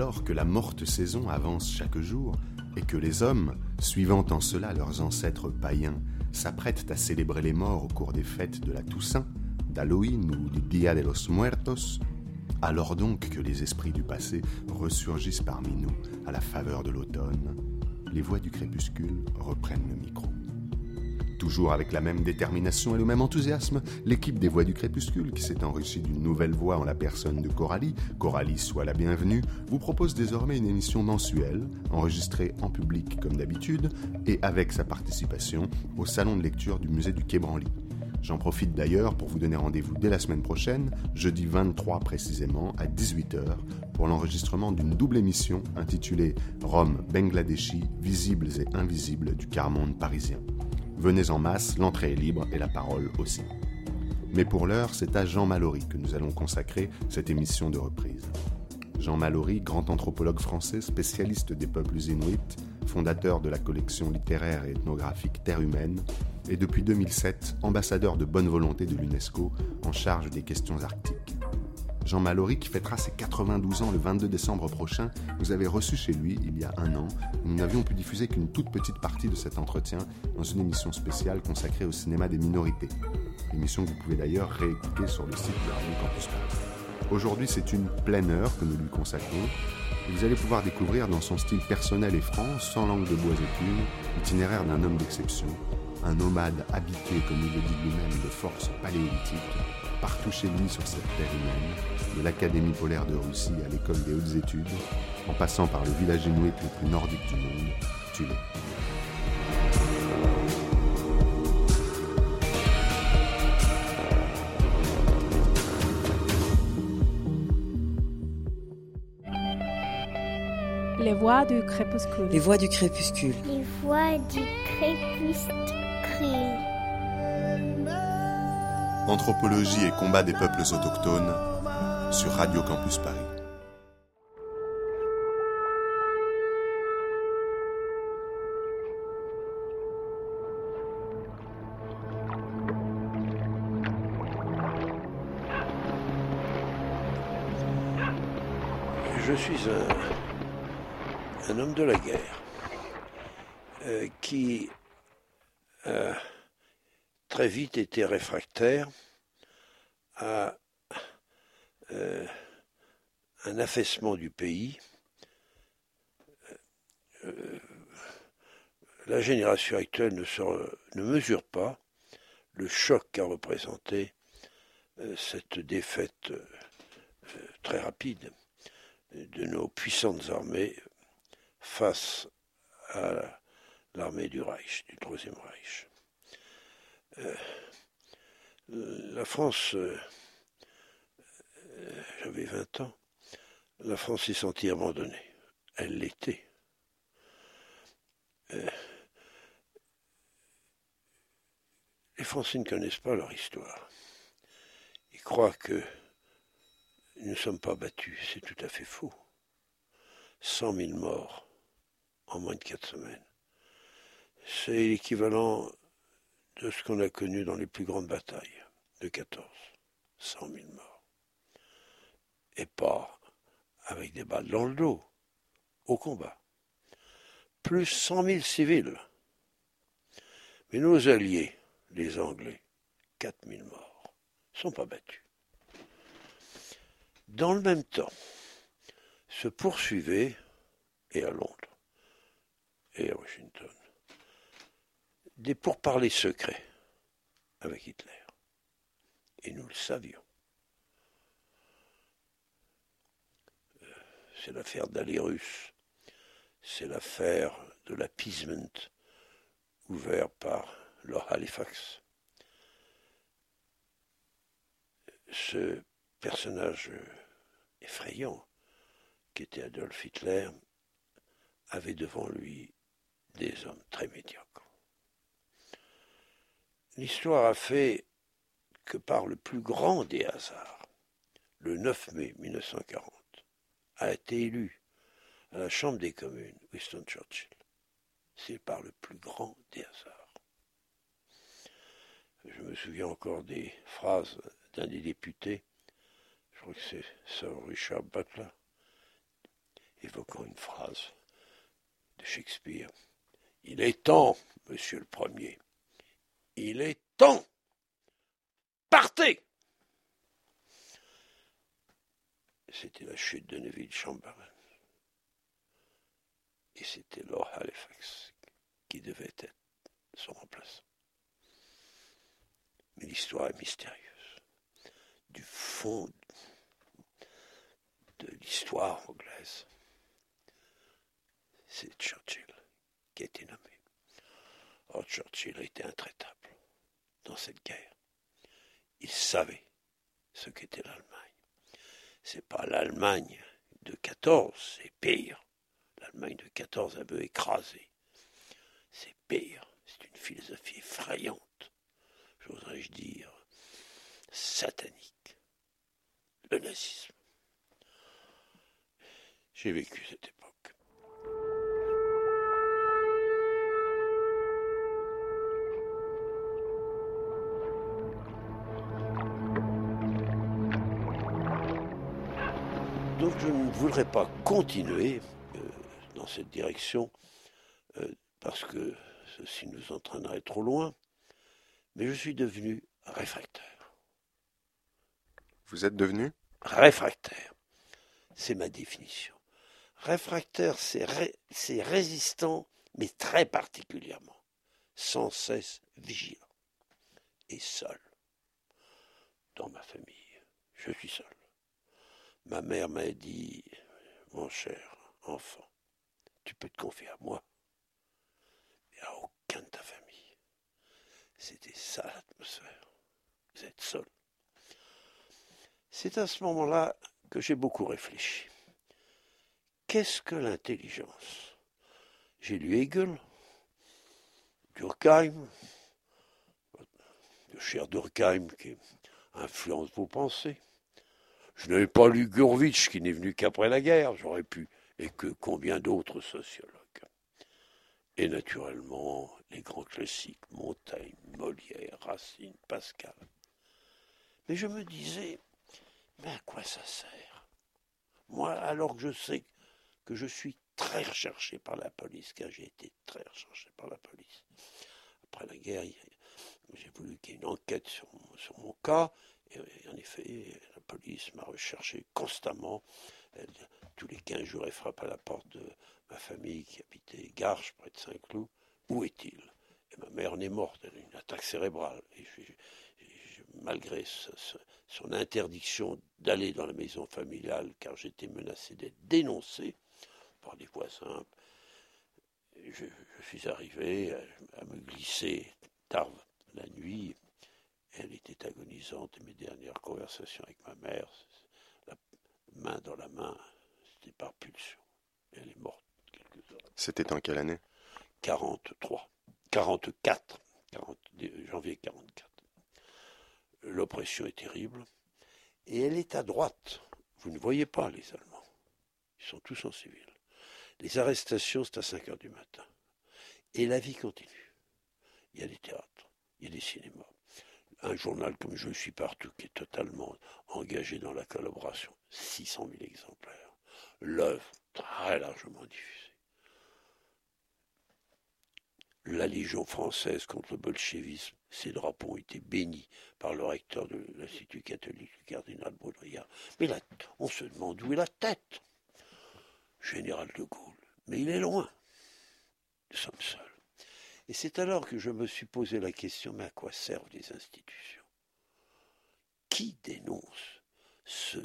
Alors que la morte saison avance chaque jour, et que les hommes, suivant en cela leurs ancêtres païens, s'apprêtent à célébrer les morts au cours des fêtes de la Toussaint, d'Halloween ou du Dia de los Muertos, alors donc que les esprits du passé ressurgissent parmi nous à la faveur de l'automne, les voix du crépuscule reprennent le micro. Toujours avec la même détermination et le même enthousiasme, l'équipe des Voix du Crépuscule, qui s'est enrichie d'une nouvelle voix en la personne de Coralie, Coralie soit la bienvenue, vous propose désormais une émission mensuelle, enregistrée en public comme d'habitude, et avec sa participation au salon de lecture du musée du Quai Branly. J'en profite d'ailleurs pour vous donner rendez-vous dès la semaine prochaine, jeudi 23 précisément, à 18h, pour l'enregistrement d'une double émission intitulée Rome Bangladeshi, visibles et invisibles du quart-monde parisien. Venez en masse, l'entrée est libre et la parole aussi. Mais pour l'heure, c'est à Jean Mallory que nous allons consacrer cette émission de reprise. Jean Mallory, grand anthropologue français, spécialiste des peuples inuits, fondateur de la collection littéraire et ethnographique Terre humaine, et depuis 2007 ambassadeur de bonne volonté de l'UNESCO en charge des questions arctiques. Jean Mallory, qui fêtera ses 92 ans le 22 décembre prochain, nous avait reçu chez lui il y a un an. Nous n'avions pu diffuser qu'une toute petite partie de cet entretien dans une émission spéciale consacrée au cinéma des minorités. Émission que vous pouvez d'ailleurs réécouter sur le site de Radio Campus Paris. Aujourd'hui, c'est une pleine heure que nous lui consacrons. Vous allez pouvoir découvrir dans son style personnel et franc, sans langue de bois et plumes, l'itinéraire d'un homme d'exception, un nomade habité, comme il le dit lui-même, de force paléolithique, partout chez lui sur cette terre humaine, de l'Académie polaire de Russie à l'école des hautes études, en passant par le village inuit le plus nordique du monde, Tulé. Les voix du crépuscule. Les voix du crépuscule. Les voix du crépuscule. Anthropologie et combat des peuples autochtones sur Radio Campus Paris. Je suis un, homme de la guerre euh, qui a très vite été réfractaire à euh, un affaissement du pays. Euh, la génération actuelle ne, mesure pas le choc qu'a représenté euh, cette défaite très rapide de nos puissantes armées face à l'armée du Reich, du Troisième Reich. Euh, la France, euh, j'avais 20 ans, la France s'est sentie abandonnée. Elle l'était. Euh, les Français ne connaissent pas leur histoire. Ils croient que nous ne sommes pas battus. C'est tout à fait faux. 100 000 morts en moins de 4 semaines. C'est l'équivalent de ce qu'on a connu dans les plus grandes batailles de 14. 100 000 morts. Et pas avec des balles dans le dos, au combat. Plus 100 000 civils. Mais nos alliés, les Anglais, 4 000 morts, sont pas battus. Dans le même temps, se poursuivait, et à Londres, et à Washington, des pourparlers secrets avec Hitler. Et nous le savions. C'est l'affaire d'Alirus. C'est l'affaire de l'appeasement ouvert par Lord Halifax. Ce personnage effrayant qui était Adolf Hitler avait devant lui des hommes très médiocres. L'histoire a fait que par le plus grand des hasards, le 9 mai 1940, a été élu à la Chambre des communes Winston Churchill. C'est par le plus grand des hasards. Je me souviens encore des phrases d'un des députés, je crois que c'est Sir Richard Butler, évoquant une phrase de Shakespeare. Il est temps, monsieur le Premier. Il est temps. Partez C'était la chute de Neville Chamberlain. Et c'était Lord Halifax qui devait être son remplaçant. Mais l'histoire est mystérieuse. Du fond de l'histoire anglaise, c'est Churchill qui a été nommé. Oh, Churchill a été intraitable dans cette guerre. Il savait ce qu'était l'Allemagne. C'est pas l'Allemagne de 14, c'est pire. L'Allemagne de 14 a peu écrasé. C'est pire. C'est une philosophie effrayante. J'oserais-je dire satanique. Le nazisme. J'ai vécu cette époque. Donc je ne voudrais pas continuer euh, dans cette direction euh, parce que ceci nous entraînerait trop loin, mais je suis devenu réfractaire. Vous êtes devenu? Réfractaire, c'est ma définition. Réfractaire, c'est résistant, mais très particulièrement, sans cesse vigilant et seul. Dans ma famille, je suis seul. Ma mère m'a dit, mon cher enfant, tu peux te confier à moi, mais à aucun de ta famille. C'était ça l'atmosphère. Vous êtes seul. C'est à ce moment-là que j'ai beaucoup réfléchi. Qu'est-ce que l'intelligence? J'ai lu Hegel, Durkheim, le cher Durkheim qui influence vos pensées. Je n'avais pas lu Gurvitch qui n'est venu qu'après la guerre, j'aurais pu, et que combien d'autres sociologues? Et naturellement, les grands classiques, Montaigne, Molière, Racine, Pascal. Mais je me disais, mais à quoi ça sert? Moi, alors que je sais que je suis très recherché par la police, car j'ai été très recherché par la police. Après la guerre, j'ai voulu qu'il y ait une enquête sur mon cas, et en effet, police m'a recherché constamment. tous les quinze jours, elle frappe à la porte de ma famille qui habitait Garches, près de Saint-Cloud. Où est-il? Ma mère en est morte, elle a une attaque cérébrale. Et malgré son interdiction d'aller dans la maison familiale, car j'étais menacé d'être dénoncé par des voisins, je suis arrivé à me glisser tard la nuit elle était agonisante et mes dernières conversations avec ma mère, la main dans la main, c'était par pulsion. Elle est morte quelques heures. C'était en quelle année? 43. 44. janvier 44. L'oppression est terrible. Et elle est à droite. Vous ne voyez pas les Allemands. Ils sont tous en civil. Les arrestations, c'est à 5 heures du matin. Et la vie continue. Il y a des théâtres, il y a des cinémas, un journal comme Je suis partout qui est totalement engagé dans la collaboration, 600 000 exemplaires. L'œuvre très largement diffusée. La Légion française contre le bolchevisme, ses drapeaux ont été bénis par le recteur de l'Institut catholique, le cardinal Baudrillard. Mais là, on se demande où est la tête Général de Gaulle. Mais il est loin. Nous sommes seuls. Et c'est alors que je me suis posé la question, mais à quoi servent les institutions? Qui dénonce ce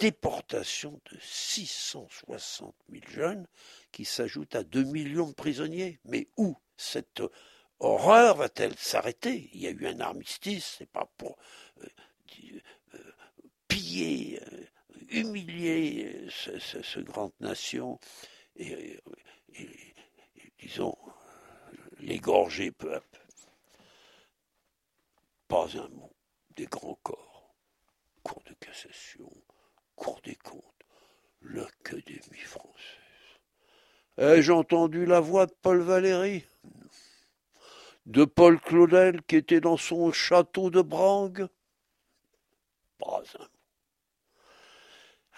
déportation de 660 000 jeunes qui s'ajoute à 2 millions de prisonniers? Mais où cette horreur va-t-elle s'arrêter? Il y a eu un armistice, c'est pas pour euh, euh, piller, euh, humilier ce, grande nation et disons l'égorger peu à peu. Pas un mot des grands corps, cour de cassation, cour des comptes, l'académie française. Ai-je entendu la voix de Paul Valéry? De Paul Claudel qui était dans son château de Brangue Pas un mot.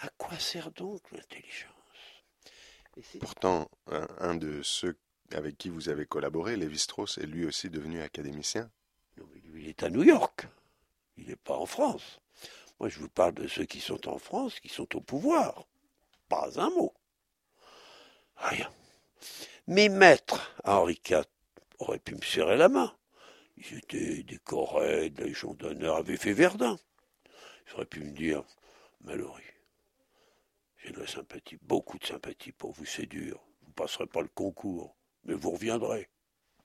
À quoi sert donc l'intelligence? Pourtant, un, de ceux avec qui vous avez collaboré, Lévi-Strauss, est lui aussi devenu académicien. Non, mais lui, il est à New York. Il n'est pas en France. Moi, je vous parle de ceux qui sont en France, qui sont au pouvoir. Pas un mot. Rien. Mes maîtres, Henri IV, auraient pu me serrer la main. Ils étaient décorés de la Légion d'honneur, avaient fait Verdun. Ils auraient pu me dire, Mallory, j'ai de la sympathie, beaucoup de sympathie pour vous, c'est dur. Vous ne passerez pas le concours, mais vous reviendrez.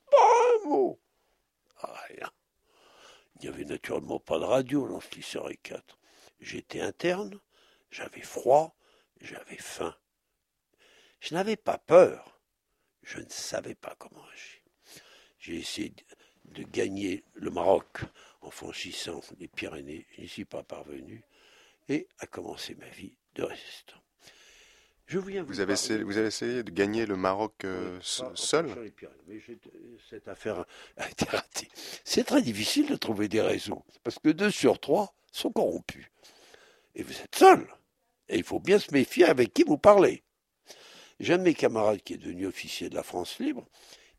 Pas un mot. Rien. Il n'y avait naturellement pas de radio dans ce lycée 4. J'étais interne, j'avais froid, j'avais faim. Je n'avais pas peur, je ne savais pas comment agir. J'ai essayé de gagner le Maroc en franchissant les Pyrénées, je n'y suis pas parvenu, et a commencé ma vie de résistant. Je viens vous, avez essayé, vous avez essayé de gagner le Maroc euh, seul mais Cette affaire a été ratée. C'est très difficile de trouver des réseaux, parce que deux sur trois sont corrompus. Et vous êtes seul. Et il faut bien se méfier avec qui vous parlez. J'ai un de mes camarades qui est devenu officier de la France libre.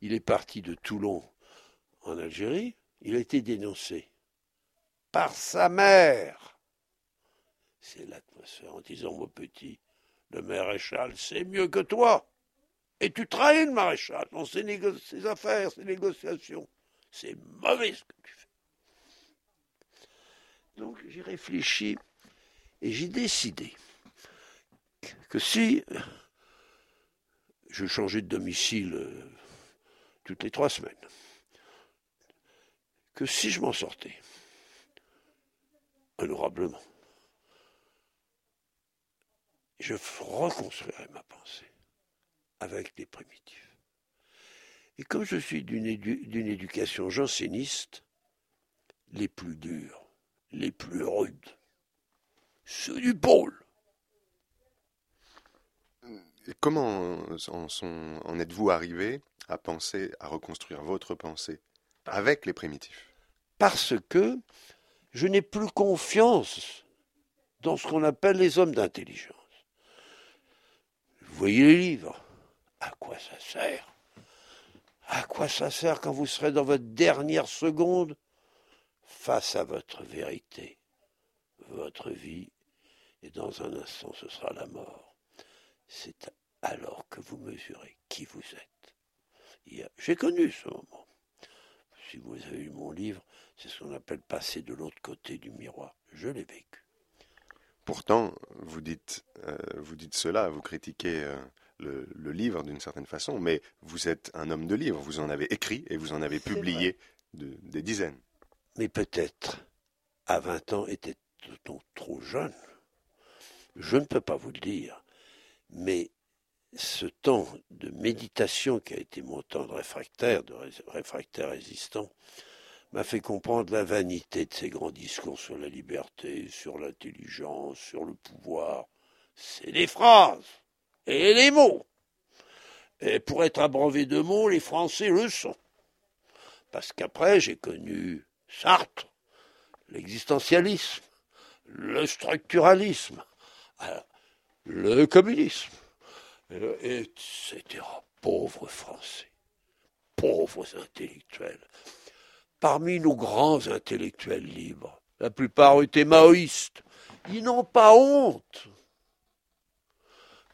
Il est parti de Toulon en Algérie. Il a été dénoncé par sa mère. C'est l'atmosphère en disant, mon petit, le maréchal, c'est mieux que toi. Et tu trahis le maréchal dans ses, affaires, ses négociations. C'est mauvais ce que tu fais. Donc j'ai réfléchi et j'ai décidé que si je changeais de domicile euh, toutes les trois semaines, que si je m'en sortais, honorablement, je reconstruirai ma pensée avec des primitifs. Et comme je suis d'une éducation janséniste, les plus durs, les plus rudes, ceux du pôle. Et comment en, en êtes-vous arrivé à penser, à reconstruire votre pensée avec les primitifs? Parce que je n'ai plus confiance dans ce qu'on appelle les hommes d'intelligence. Voyez les livres. À quoi ça sert? À quoi ça sert quand vous serez dans votre dernière seconde? Face à votre vérité Votre vie, et dans un instant ce sera la mort. C'est alors que vous mesurez qui vous êtes. J'ai connu ce moment. Si vous avez lu mon livre, c'est ce qu'on appelle passer de l'autre côté du miroir. Je l'ai vécu. Pourtant, vous dites, euh, vous dites cela, vous critiquez euh, le, livre d'une certaine façon, mais vous êtes un homme de livre, vous en avez écrit et vous en avez publié des dizaines. Mais peut-être, à 20 ans, était-on trop jeune Je ne peux pas vous le dire, mais ce temps de méditation qui a été mon temps de réfractaire, de réfractaire résistant, m'a fait comprendre la vanité de ces grands discours sur la liberté, sur l'intelligence, sur le pouvoir. C'est des phrases et les mots. Et pour être abreuvé de mots, les Français le sont. Parce qu'après, j'ai connu Sartre, l'existentialisme, le structuralisme, le communisme, etc. Pauvres Français, pauvres intellectuels parmi nos grands intellectuels libres. La plupart étaient maoïstes. Ils n'ont pas honte.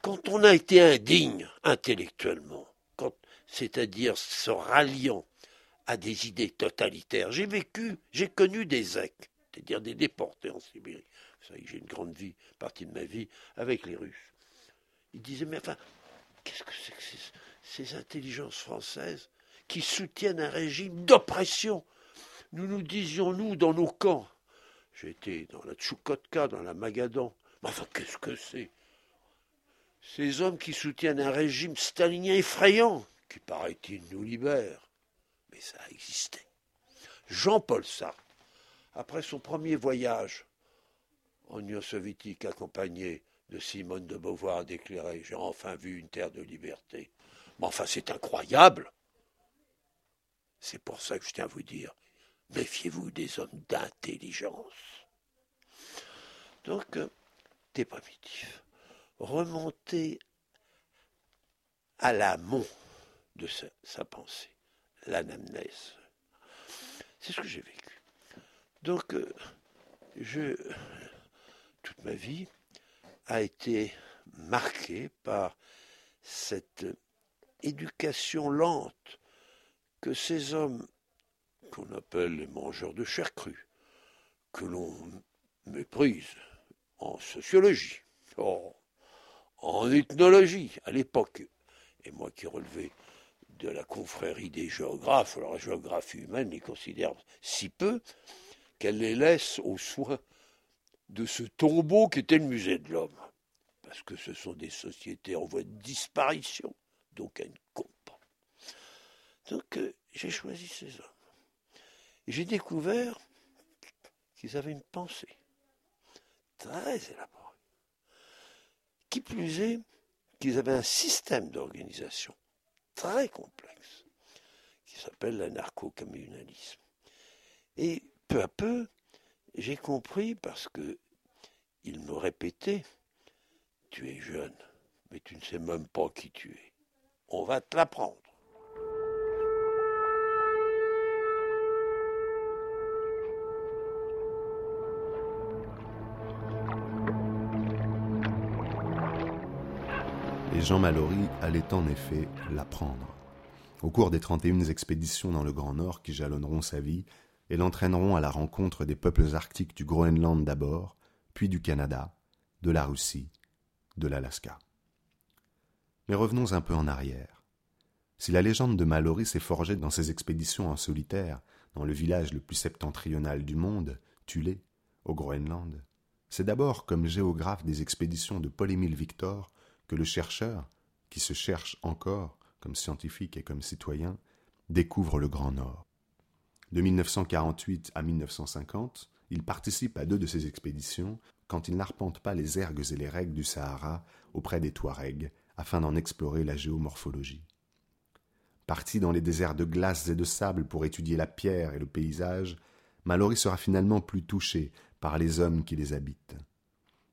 Quand on a été indigne intellectuellement, c'est-à-dire se ralliant à des idées totalitaires, j'ai vécu, j'ai connu des zecs, c'est-à-dire des déportés en Sibérie. Vous savez que j'ai une grande vie, partie de ma vie, avec les Russes. Ils disaient, mais enfin, qu'est-ce que c'est que ces intelligences françaises qui soutiennent un régime d'oppression nous nous disions, nous, dans nos camps, j'étais dans la Tchoukotka, dans la Magadan, mais enfin, qu'est-ce que c'est? Ces hommes qui soutiennent un régime stalinien effrayant, qui, paraît-il, nous libère. Mais ça a existé. Jean-Paul Sartre, après son premier voyage en Union soviétique, accompagné de Simone de Beauvoir, déclaré J'ai enfin vu une terre de liberté. Mais enfin, c'est incroyable. C'est pour ça que je tiens à vous dire Méfiez-vous des hommes d'intelligence. Donc, euh, des primitifs. Remontez à l'amont de sa, pensée, l'anamnèse. C'est ce que j'ai vécu. Donc, euh, je, toute ma vie a été marquée par cette éducation lente que ces hommes qu'on appelle les mangeurs de chair crue, que l'on méprise en sociologie, en ethnologie à l'époque, et moi qui relevais de la confrérie des géographes, alors la géographie humaine les considère si peu qu'elle les laisse aux soins de ce tombeau qui était le musée de l'homme. Parce que ce sont des sociétés en voie de disparition, donc elles ne comptent pas. Donc euh, j'ai choisi ces hommes. J'ai découvert qu'ils avaient une pensée très élaborée. Qui plus est, qu'ils avaient un système d'organisation très complexe qui s'appelle l'anarcho-communalisme. Et peu à peu, j'ai compris parce que il me répétait Tu es jeune, mais tu ne sais même pas qui tu es. On va te l'apprendre. Et Jean Mallory allait en effet l'apprendre. Au cours des 31 expéditions dans le Grand Nord qui jalonneront sa vie et l'entraîneront à la rencontre des peuples arctiques du Groenland d'abord, puis du Canada, de la Russie, de l'Alaska. Mais revenons un peu en arrière. Si la légende de Mallory s'est forgée dans ses expéditions en solitaire, dans le village le plus septentrional du monde, Tulé, au Groenland, c'est d'abord comme géographe des expéditions de Paul-Émile Victor que le chercheur, qui se cherche encore comme scientifique et comme citoyen, découvre le Grand Nord. De 1948 à 1950, il participe à deux de ces expéditions quand il n'arpente pas les ergues et les règles du Sahara auprès des Touaregs afin d'en explorer la géomorphologie. Parti dans les déserts de glace et de sable pour étudier la pierre et le paysage, Mallory sera finalement plus touché par les hommes qui les habitent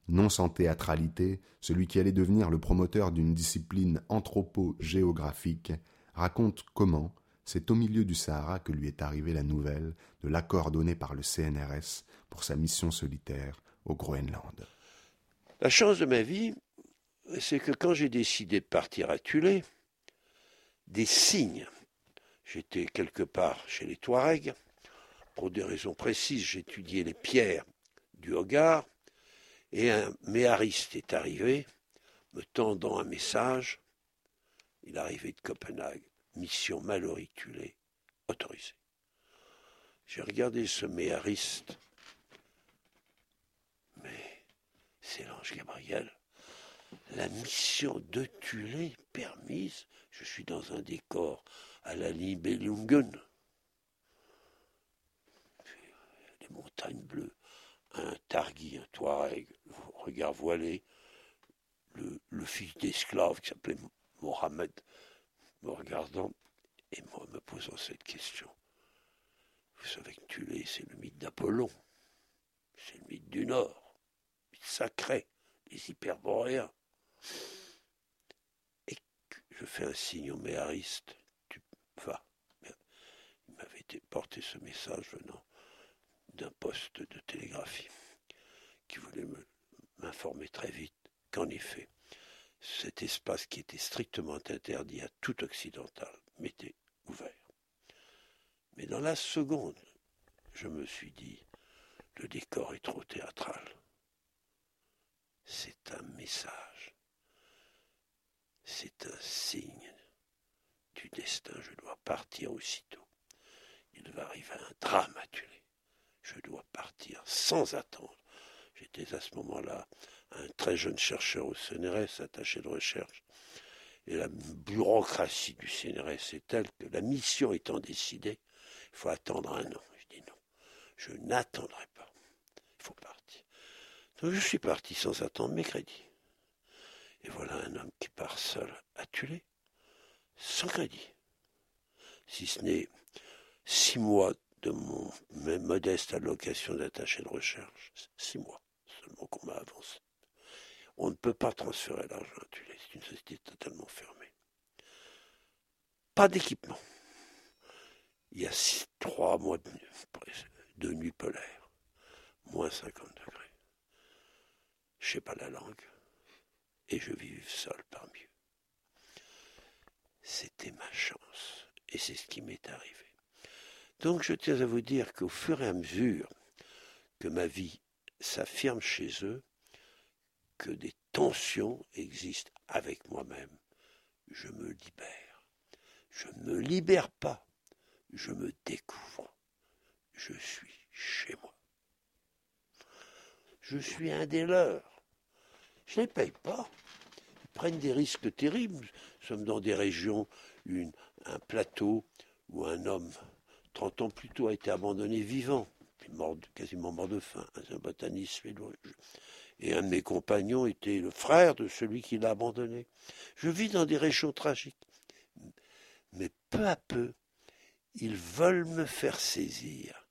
non sans théâtralité, celui qui allait devenir le promoteur d'une discipline anthropo-géographique, raconte comment c'est au milieu du Sahara que lui est arrivée la nouvelle de l'accord donné par le CNRS pour sa mission solitaire au Groenland. La chance de ma vie, c'est que quand j'ai décidé de partir à Tulé, des signes, j'étais quelque part chez les Touaregs, pour des raisons précises, j'étudiais les pierres du Hogar, et un méhariste est arrivé, me tendant un message. Il arrivait de Copenhague, mission maloriculée, autorisée. J'ai regardé ce méhariste, mais c'est l'ange Gabriel. La mission de Tulé permise. Je suis dans un décor à la Libelungen. Les montagnes bleues, un targui, un touareg, regard voilé, le, fils d'esclave qui s'appelait Mohamed, me regardant et moi me posant cette question. Vous savez que Tulé, c'est le mythe d'Apollon, c'est le mythe du Nord, le mythe sacré, les hyperboréens. Et je fais un signe au méhariste, tu vas. Il m'avait porté ce message venant d'un poste de télégraphie qui voulait m'informer très vite qu'en effet, cet espace qui était strictement interdit à tout occidental m'était ouvert. Mais dans la seconde, je me suis dit, le décor est trop théâtral. C'est un message. C'est un signe du destin. Je dois partir aussitôt. Il va arriver un drame à tuer je dois partir sans attendre. J'étais à ce moment-là un très jeune chercheur au CNRS, attaché de recherche. Et la bureaucratie du CNRS est telle que la mission étant décidée, il faut attendre un an. Je dis non, je n'attendrai pas. Il faut partir. Donc je suis parti sans attendre mes crédits. Et voilà un homme qui part seul à tuer, sans crédit. Si ce n'est six mois de mon modeste allocation d'attaché de recherche. Six mois qu'on m'a avancé. On ne peut pas transférer l'argent à Tulé, c'est une société totalement fermée. Pas d'équipement. Il y a trois mois de, de nuit polaire, moins 50 degrés. Je sais pas la langue et je vis seul parmi eux. C'était ma chance et c'est ce qui m'est arrivé. Donc je tiens à vous dire qu'au fur et à mesure que ma vie s'affirme chez eux, que des tensions existent avec moi-même, je me libère. Je ne me libère pas, je me découvre. Je suis chez moi. Je suis un des leurs. Je ne les paye pas. Ils prennent des risques terribles. Nous sommes dans des régions, un plateau où un homme, 30 ans plus tôt, a été abandonné vivant, quasiment mort de faim, un botaniste suédois. Et un de mes compagnons était le frère de celui qui l'a abandonné. Je vis dans des régions tragiques. Mais peu à peu, ils veulent me faire saisir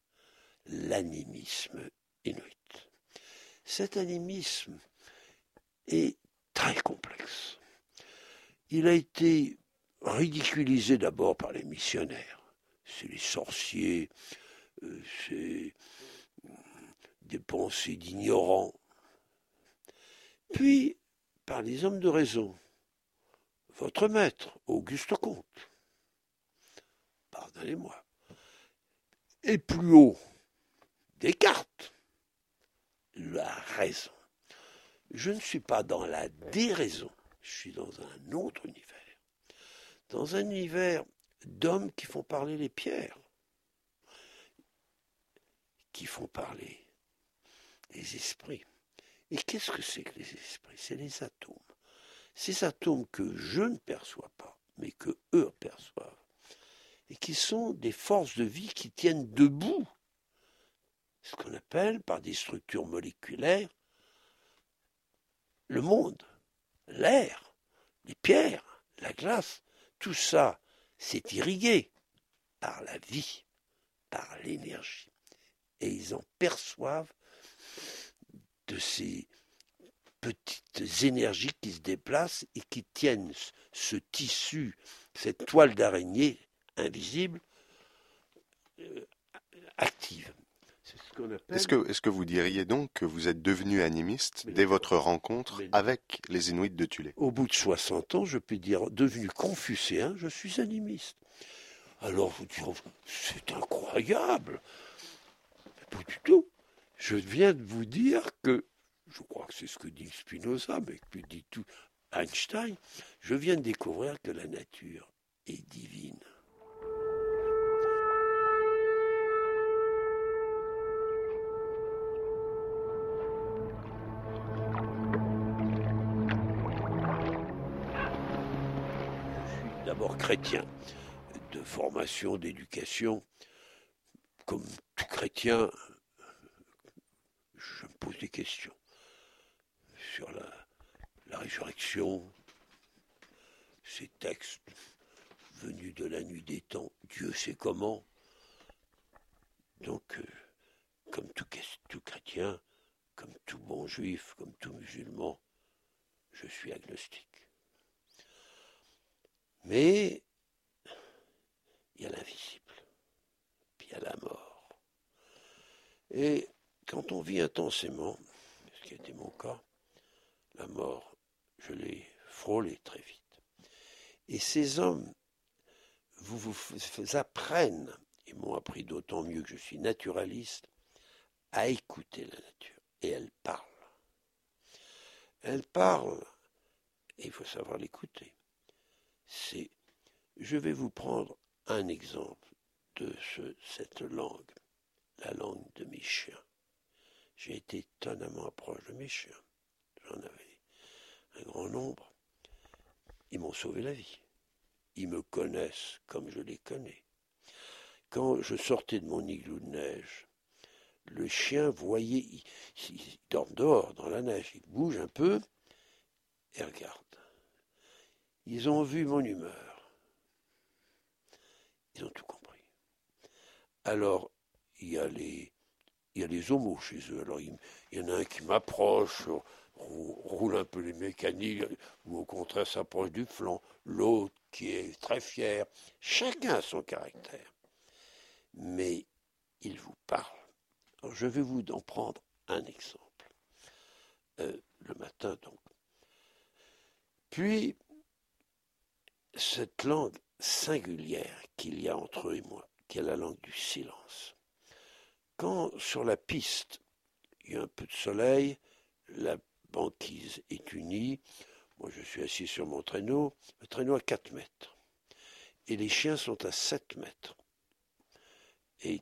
l'animisme inuit. Cet animisme est très complexe. Il a été ridiculisé d'abord par les missionnaires. C'est les sorciers, c'est des pensées d'ignorants. Puis par les hommes de raison. Votre maître, Auguste Comte. Pardonnez-moi. Et plus haut, Descartes. La raison. Je ne suis pas dans la déraison, je suis dans un autre univers. Dans un univers d'hommes qui font parler les pierres, qui font parler les esprits. Et qu'est-ce que c'est que les esprits? C'est les atomes. Ces atomes que je ne perçois pas, mais que eux perçoivent, et qui sont des forces de vie qui tiennent debout ce qu'on appelle par des structures moléculaires le monde, l'air, les pierres, la glace, tout ça, c'est irrigué par la vie, par l'énergie. Et ils en perçoivent de ces petites énergies qui se déplacent et qui tiennent ce tissu, cette toile d'araignée invisible, euh, active. Est-ce que, est que, vous diriez donc que vous êtes devenu animiste dès votre rencontre avec les Inuits de Tulé Au bout de 60 ans, je peux dire, devenu confucéen, je suis animiste. Alors vous direz, c'est incroyable. Du tout. Je viens de vous dire que, je crois que c'est ce que dit Spinoza, mais que dit tout Einstein, je viens de découvrir que la nature est divine. d'abord chrétien, de formation, d'éducation. Comme tout chrétien, je me pose des questions sur la, la résurrection, ces textes venus de la nuit des temps, Dieu sait comment. Donc, euh, comme tout, tout chrétien, comme tout bon juif, comme tout musulman, je suis agnostique. Mais il y a l'invisible, a la mort. Et quand on vit intensément, ce qui était mon cas, la mort, je l'ai frôlée très vite. Et ces hommes vous, vous apprennent, et m'ont appris d'autant mieux que je suis naturaliste, à écouter la nature. Et elle parle. Elle parle, et il faut savoir l'écouter c'est, je vais vous prendre un exemple de cette langue, la langue de mes chiens. J'ai été étonnamment proche de mes chiens. J'en avais un grand nombre. Ils m'ont sauvé la vie. Ils me connaissent comme je les connais. Quand je sortais de mon igloo de neige, le chien voyait, il, il dort dehors dans la neige, il bouge un peu et regarde. Ils ont vu mon humeur. Ils ont tout compris. Alors, il y a les, il homos chez eux. Alors, il, y en a un qui m'approche roule un peu les mécaniques, ou au contraire s'approche du flanc, l'autre qui est très fier. Chacun a son caractère. Mais il vous parle. je vais vous en prendre un exemple. Euh, le matin, donc. Puis, cette langue singulière qu'il y a entre eux et moi, qui est la langue du silence. Quand sur la piste, il y a un peu de soleil, la banquise est unie, moi je suis assis sur mon traîneau, le traîneau à 4 mètres, et les chiens sont à 7 mètres. Et,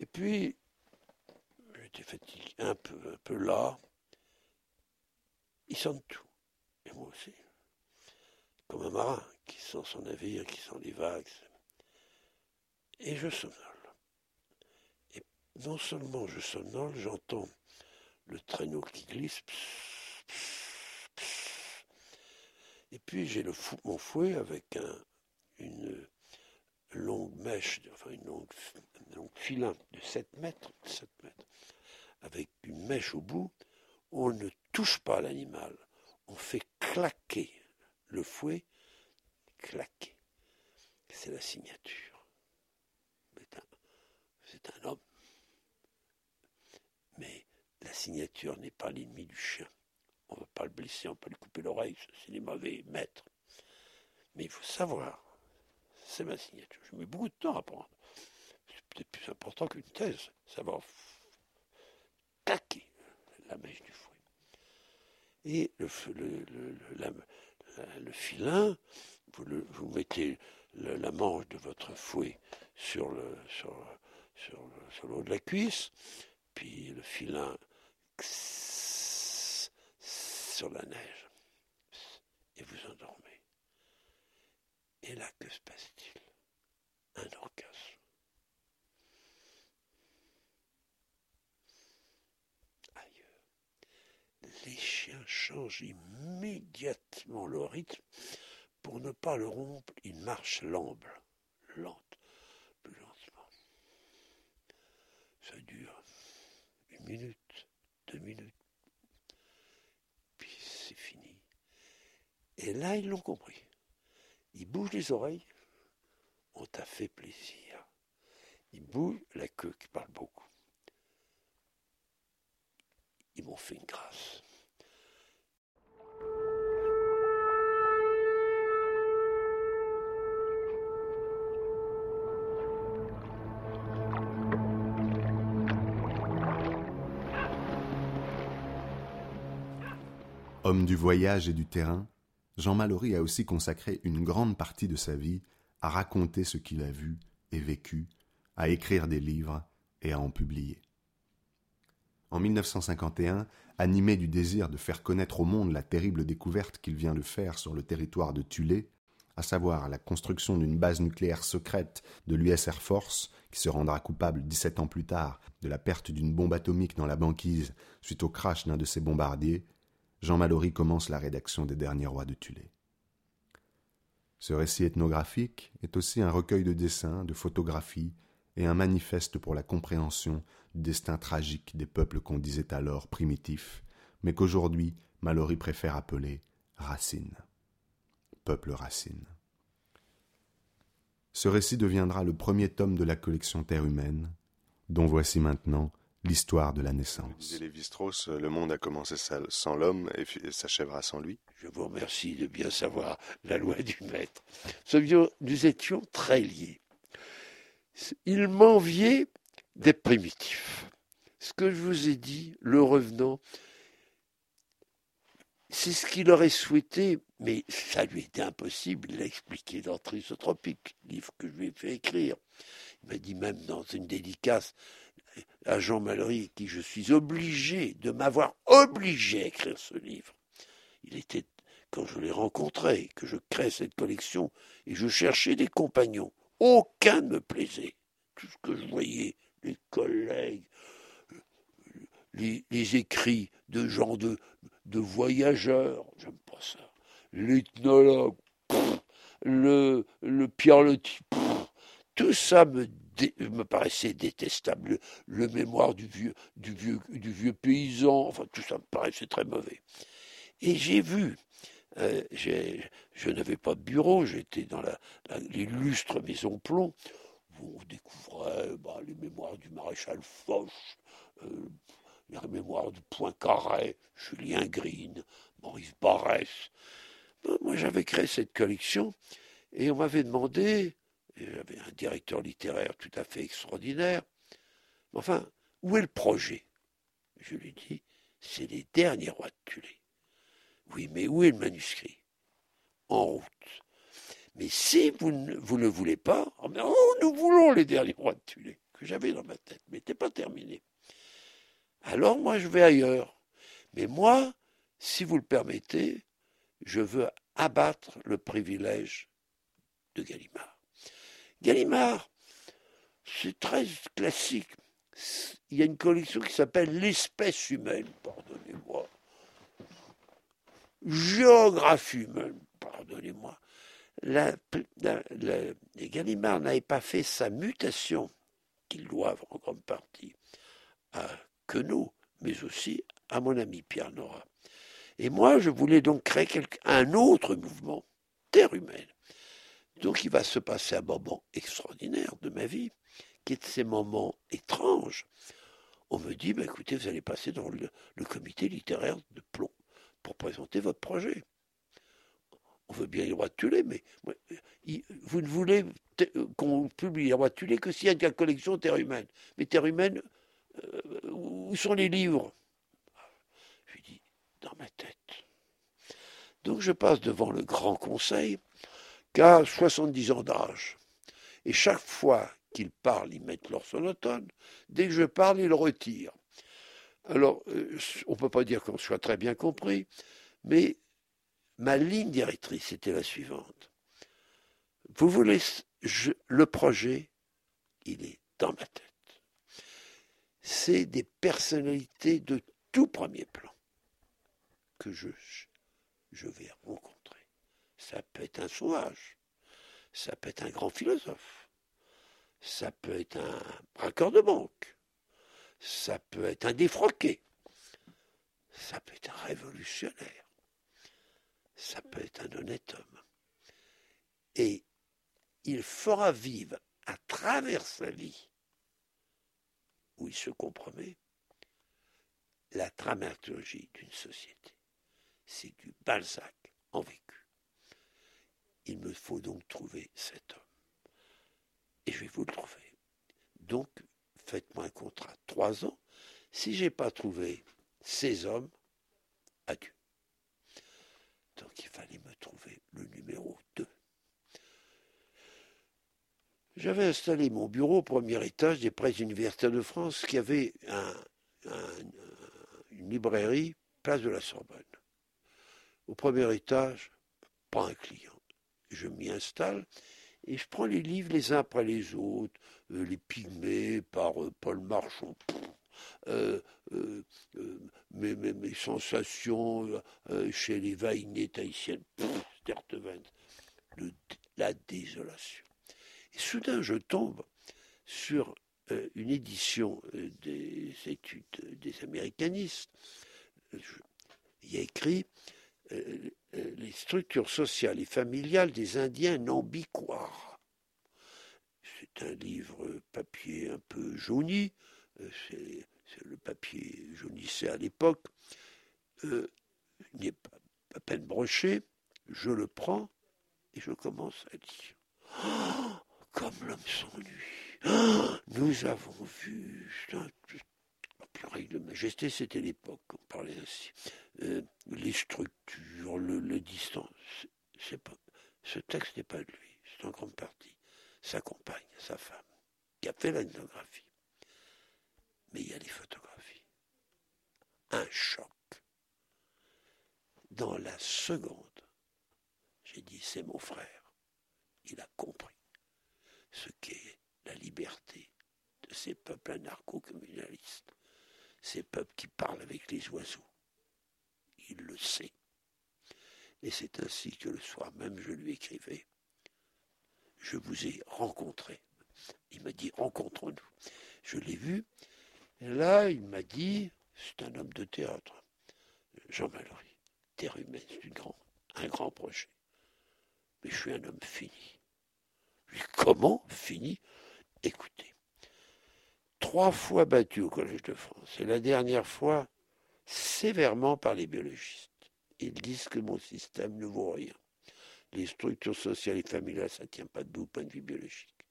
et puis, j'étais fatigué, un peu, un peu là, ils sentent tout, et moi aussi, comme un marin qui sent son navire, qui sent les vagues, et je somnole. Et non seulement je somnole, j'entends le traîneau qui glisse, et puis j'ai mon fouet avec un, une longue mèche, enfin une longue, un filin de 7 mètres, 7 mètres, avec une mèche au bout, on ne touche pas l'animal, on fait claquer le fouet, claquer. C'est la signature c'est un homme. Mais la signature n'est pas l'ennemi du chien. On ne va pas le blesser, on peut lui couper l'oreille, c'est les mauvais maîtres. Mais il faut savoir, c'est ma signature. Je mets beaucoup de temps à apprendre. C'est peut-être plus important qu'une thèse, savoir taquer la mèche du fouet. Et le, le, filin, vous, vous mettez la manche de votre fouet sur le, sur, sur le, sur haut de la cuisse, puis le filin sur la neige, et vous endormez. Et là, que se passe-t-il? Un orgasme. Ailleurs. Les chiens changent immédiatement le rythme. Pour ne pas le rompre, ils marchent l'amble, lente. Dure une minute, deux minutes, puis c'est fini. Et là, ils l'ont compris. Ils bougent les oreilles, on t'a fait plaisir. Ils bougent la queue qui parle beaucoup. Ils m'ont fait une grâce. Homme du voyage et du terrain, Jean Mallory a aussi consacré une grande partie de sa vie à raconter ce qu'il a vu et vécu, à écrire des livres et à en publier. En 1951, animé du désir de faire connaître au monde la terrible découverte qu'il vient de faire sur le territoire de Tulé, à savoir la construction d'une base nucléaire secrète de l'US Air Force, qui se rendra coupable 17 ans plus tard de la perte d'une bombe atomique dans la banquise suite au crash d'un de ses bombardiers, Jean Mallory commence la rédaction des Derniers Rois de Tulé. Ce récit ethnographique est aussi un recueil de dessins, de photographies et un manifeste pour la compréhension du destin tragique des peuples qu'on disait alors primitifs, mais qu'aujourd'hui Mallory préfère appeler racines. Peuple racine. Ce récit deviendra le premier tome de la collection Terre humaine, dont voici maintenant l'histoire de la naissance. Disait Lévi-Strauss, le monde a commencé sans l'homme et s'achèvera sans lui. Je vous remercie de bien savoir la loi du maître. Nous étions très liés. Il m'enviait des primitifs. Ce que je vous ai dit, le revenant, c'est ce qu'il aurait souhaité, mais ça lui était impossible. Il a expliqué dans Trisotropique, livre que je lui ai fait écrire. Il m'a dit même dans une dédicace, à Jean Mallory, qui je suis obligé de m'avoir obligé à écrire ce livre. Il était, quand je l'ai rencontré, que je crée cette collection, et je cherchais des compagnons. Aucun ne me plaisait. Tout ce que je voyais, les collègues, les, écrits de gens de, voyageurs, j'aime pas ça. L'ethnologue, le, le Pierre tout ça me me paraissait détestable. Le, mémoire du vieux, du, vieux, du vieux paysan, enfin tout ça me paraissait très mauvais. Et j'ai vu, euh, je n'avais pas de bureau, j'étais dans l'illustre maison plomb, où on découvrait bah, les mémoires du maréchal Foch, euh, les mémoires du Poincaré, Julien Green, Maurice Barrès. moi j'avais créé cette collection et on m'avait demandé j'avais un directeur littéraire tout à fait extraordinaire. Enfin, où est le projet? Je lui dis, c'est les derniers rois de Tulé. Oui, mais où est le manuscrit? En route. Mais si vous ne, vous ne voulez pas, oh, oh, nous voulons les derniers rois de Tulé, que j'avais dans ma tête, mais n'était pas terminé. Alors moi, je vais ailleurs. Mais moi, si vous le permettez, je veux abattre le privilège de Gallimard. Gallimard, c'est très classique. Il y a une collection qui s'appelle L'espèce humaine, pardonnez-moi. Géographie humaine, pardonnez-moi. Gallimard n'avaient pas fait sa mutation, qu'ils doivent en grande partie à Queneau, mais aussi à mon ami Pierre Nora. Et moi, je voulais donc créer un autre mouvement, Terre humaine. Donc il va se passer un moment extraordinaire de ma vie, qui est de ces moments étranges. On me dit, bah, écoutez, vous allez passer dans le, comité littéraire de Plomb pour présenter votre projet. On veut bien les rois de Tulé, mais vous ne voulez qu'on publie les rois de Tulé que s'il y a une collection Terre humaine. Mais Terre humaine, euh, où sont les livres? Je lui dis, dans ma tête. Donc je passe devant le grand conseil qu'à 70 ans d'âge. Et chaque fois qu'ils parlent, ils mettent leur sonotone. Dès que je parle, ils le retirent. Alors, euh, on ne peut pas dire qu'on soit très bien compris, mais ma ligne directrice était la suivante. Vous voulez, le projet, il est dans ma tête. C'est des personnalités de tout premier plan que je, je vais rencontrer. Ça peut être un sauvage, ça peut être un grand philosophe, ça peut être un braqueur de banque, ça peut être un défroqué, ça peut être un révolutionnaire, ça peut être un honnête homme. Et il fera vivre à travers sa vie, où il se compromet, la dramaturgie d'une société. C'est du Balzac en vécu. Il me faut donc trouver cet homme. Et je vais vous le trouver. Donc, faites-moi un contrat. Trois ans. Si je n'ai pas trouvé ces hommes, adieu. Donc il fallait me trouver le numéro 2. J'avais installé mon bureau au premier étage des presses universitaires de France qui avait une librairie, place de la Sorbonne. Au premier étage, pas un client je m'y installe et je prends les livres les uns après les autres, euh, Les Pygmées par euh, Paul Marchand, euh, mes, sensations chez les vainés tahitiennes, la désolation. Et soudain, je tombe sur une édition des études des américanistes. il y a écrit les structures sociales et familiales des Indiens nambiquois. C'est un livre papier un peu jauni, euh, c'est, le papier jaunissait à l'époque, euh, il n'est pas à peine broché, je le prends et je commence à dire oh, comme l'homme s'ennuie. Oh, nous avons vu. De majesté, c'était l'époque, on parlait ainsi. Euh, les structures, le, distance. Ce texte n'est pas de lui, c'est en grande partie sa compagne, sa femme, qui a fait l'ethnographie. Mais il y a les photographies. Un choc. Dans la seconde, j'ai dit c'est mon frère. Il a compris ce qu'est la liberté de ces peuples anarcho-communalistes, ces peuples qui parlent avec les oiseaux, il le sait. Et c'est ainsi que le soir même je lui écrivais, je vous ai rencontré, Il m'a dit rencontrons-nous. Je l'ai vu. Et là, il m'a dit c'est un homme de théâtre. Jean Mallory, terre humaine, c'est grand, un grand projet. Mais je suis un homme fini. comment fini? Écoutez, trois fois battu au Collège de France, et la dernière fois sévèrement par les biologistes. Ils disent que mon système ne vaut rien. Les structures sociales et familiales, ça ne tient pas debout au point de vue biologique.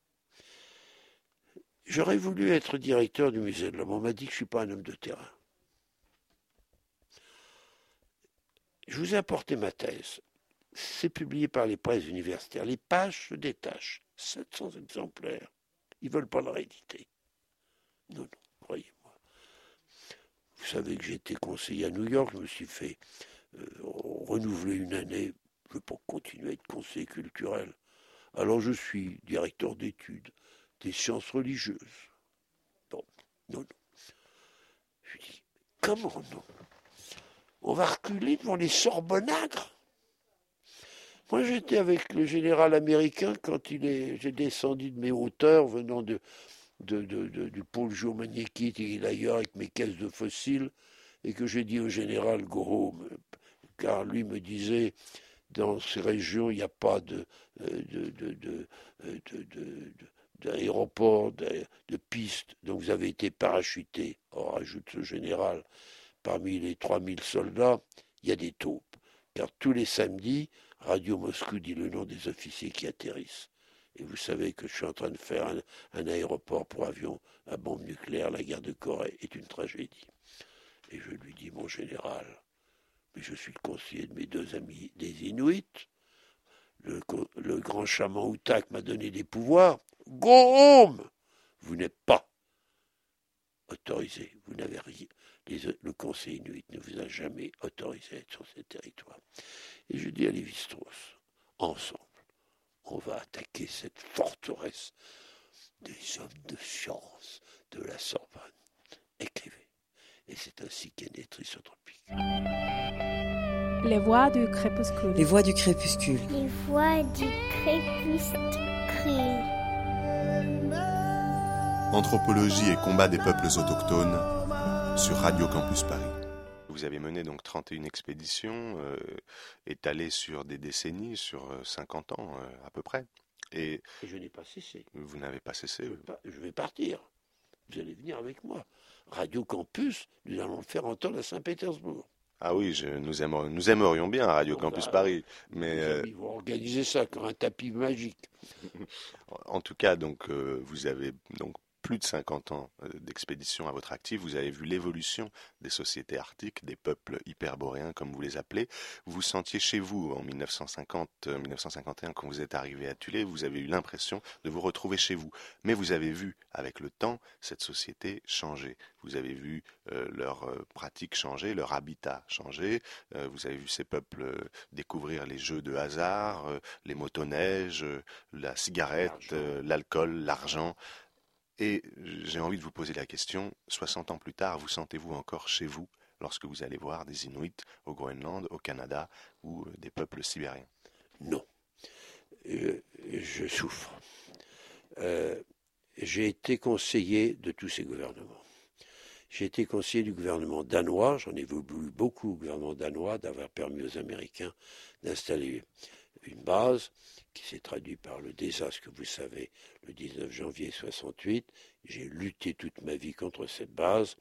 J'aurais voulu être directeur du musée de l'homme. On m'a dit que je ne suis pas un homme de terrain. Je vous ai apporté ma thèse. C'est publié par les presses universitaires. Les pages se détachent. 700 exemplaires. Ils ne veulent pas le rééditer. Non, non, croyez-moi. Vous savez que été conseiller à New York. Je me suis fait euh, renouveler une année. Pas continuer à être conseiller culturel. Alors je suis directeur d'études des sciences religieuses. Bon, non, non. Je dis, comment non? On va reculer devant les Sorbonnagres? Moi, j'étais avec le général américain quand il est, j'ai descendu de mes hauteurs venant de, du pôle géomagnétique et d'ailleurs avec mes caisses de fossiles et que j'ai dit au général Goro, car lui me disait dans ces régions, il n'y a pas de, de, d'aéroports, de, de, pistes, donc vous avez été parachuté. Or, ajoute ce général, parmi les 3000 soldats, il y a des taupes. Car tous les samedis, Radio Moscou dit le nom des officiers qui atterrissent. Et vous savez que je suis en train de faire un, aéroport pour avions à bombe nucléaire. La guerre de Corée est une tragédie. Et je lui dis, mon général, mais je suis le conseiller de mes deux amis des Inuits. Le, grand chaman Outak m'a donné des pouvoirs. Go Vous n'êtes pas autorisé. Vous n'avez rien. le conseil inuit ne vous a jamais autorisé à être sur ces territoires. Et je dis à Lévi-Strauss, ensemble, on va attaquer cette forteresse des hommes de science de la Sorbonne. Écrivez. Et c'est ainsi qu'est né Trisotropique. Les voix du crépuscule. Les voix du crépuscule. Les voix du crépuscule. Anthropologie et combat des peuples autochtones sur Radio Campus Paris. Vous avez mené donc 31 expéditions euh, étalées sur des décennies, sur 50 euh, ans euh, à peu près. Et, je n'ai pas cessé. Vous n'avez pas cessé. Je, je vais partir. Vous allez venir avec moi. Radio Campus, nous allons le faire entendre à Saint-Pétersbourg. Ah oui, nous, aimerions, nous, aimerions, bien Radio Campus Paris, mais euh, ils vont organiser ça comme un tapis magique. en tout cas, donc euh, vous avez donc plus de 50 ans euh, d'expédition à votre actif, vous avez vu l'évolution des sociétés arctiques, des peuples hyperboréens comme vous les appelez. Vous vous sentiez chez vous en 1950-1951 euh, quand vous êtes arrivé à Tulé, vous avez eu l'impression de vous retrouver chez vous. Mais vous avez vu avec le temps cette société changer. Vous avez vu euh, leurs pratiques changer, leur habitat changer. vous avez vu ces peuples découvrir les jeux de hasard, les motoneiges, la cigarette, l'alcool, l'argent. Et j'ai envie de vous poser la question, 60 ans plus tard, vous sentez-vous encore chez vous lorsque vous allez voir des Inuits au Groenland, au Canada ou euh, des peuples sibériens? Non. je souffre. Euh, j'ai été conseiller de tous ces gouvernements. J'ai été conseiller du gouvernement danois, j'en ai voulu beaucoup au gouvernement danois d'avoir permis aux Américains d'installer une base qui s'est traduite par le désastre que vous savez le 19 janvier 68. J'ai lutté toute ma vie contre cette base.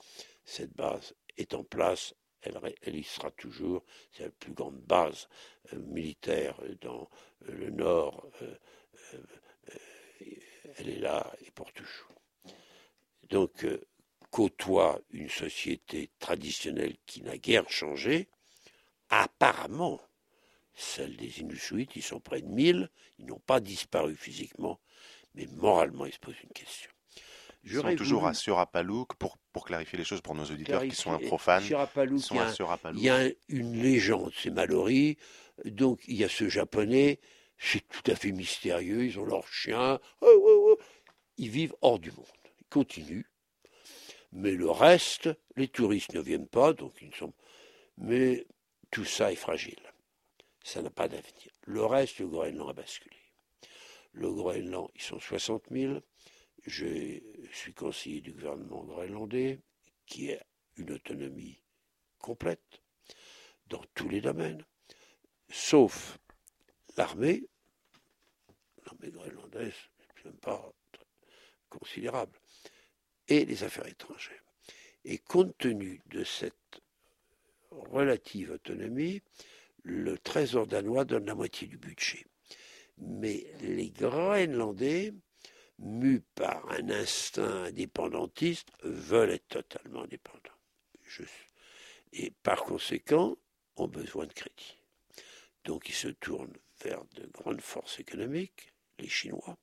Cette base est en place, elle, y sera toujours. C'est la plus grande base euh, militaire dans euh, le nord. Euh, elle est là et pour toujours. Donc, côtoie une société traditionnelle qui n'a guère changé, apparemment, celle des Inuits, ils sont près de 1000, ils n'ont pas disparu physiquement, mais moralement, ils se posent une question. Ils sont toujours à Surapalouk, pour, pour clarifier les choses pour nos auditeurs qui sont un profanes. il y, a une légende, c'est Mallory, donc il y a ce japonais, c'est tout à fait mystérieux, ils ont leur chien, oh, oh, oh. ils vivent hors du monde, ils continuent, mais le reste, les touristes ne viennent pas, donc ils sont... Mais tout ça est fragile ça n'a pas d'avenir. Le reste, le Groenland a basculé. Le Groenland, ils sont 60 000. Je suis conseiller du gouvernement groenlandais, qui a une autonomie complète dans tous les domaines, sauf l'armée. L'armée groenlandaise n'est même pas considérable. Et les affaires étrangères. Et compte tenu de cette relative autonomie, le Trésor danois donne la moitié du budget. Mais les Groenlandais, mus par un instinct indépendantiste, veulent être totalement indépendants. Et par conséquent, ont besoin de crédit. Donc ils se tournent vers de grandes forces économiques, les Chinois,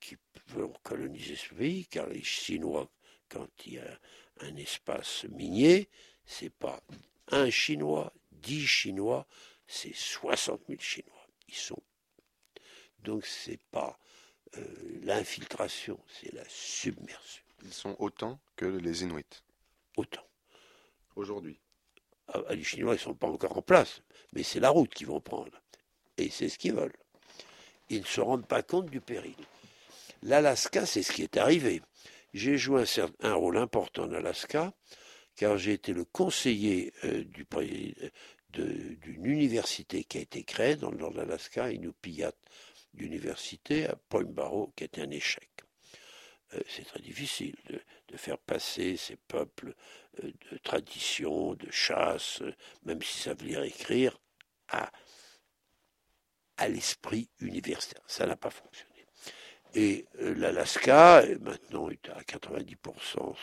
qui veulent coloniser ce pays, car les Chinois, quand il y a un espace minier, c'est pas un Chinois, dix Chinois, c'est 60 000 Chinois. Ils sont. Donc c'est pas euh, l'infiltration, c'est la submersion. Ils sont autant que les Inuits. Autant. Aujourd'hui. Ah, les Chinois, ils ne sont pas encore en place, mais c'est la route qu'ils vont prendre. Et c'est ce qu'ils veulent. Ils ne se rendent pas compte du péril. L'Alaska, c'est ce qui est arrivé. J'ai joué un, un, rôle important en Alaska, car j'ai été le conseiller euh, du, d'une université qui a été créée dans le nord de l'Alaska, Inupiat d'université à Point Barrow, qui était un échec. Euh, c'est très difficile de, faire passer ces peuples euh, de tradition, de chasse, même si ça veut dire écrire, à, à l'esprit universitaire. Ça n'a pas fonctionné. Et l'Alaska, maintenant, est à 90%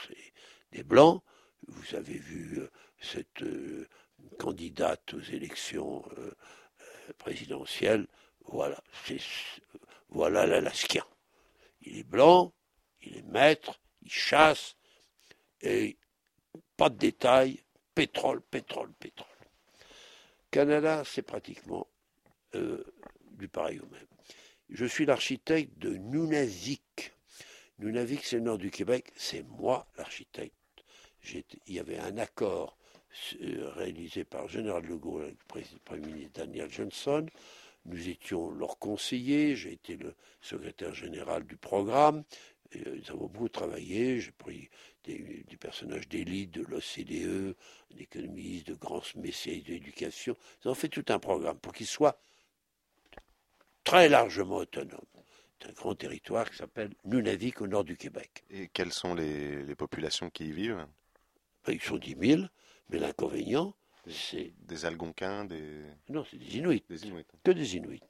des Blancs. Vous avez vu cette candidate aux élections euh, euh, présidentielles, voilà, c'est voilà l'Alaskien. Il est blanc, il est maître, il chasse, et pas de détails, pétrole, pétrole, pétrole. Canada, c'est pratiquement euh, du pareil au même. Je suis l'architecte de Nunavik. Nunavik, c'est le nord du Québec, c'est moi l'architecte. Il y avait un accord euh, réalisé par Général de Gaulle avec le Premier ministre Daniel Johnson. Nous étions leurs conseillers, j'ai été le secrétaire général du programme. Et euh, nous avons beaucoup travaillé, j'ai pris des, personnages d'élite de l'OCDE, d'économistes, de grands messieurs d'éducation. Nous avons fait tout un programme pour qu'il soit très largement autonome. C'est un grand territoire qui s'appelle Nunavik au nord du Québec. Et quelles sont les populations qui y vivent? Ils sont 10 000. Mais l'inconvénient, c'est. Des Algonquins, des. Non, c'est des Inuits. Des Inuits. Que des Inuits.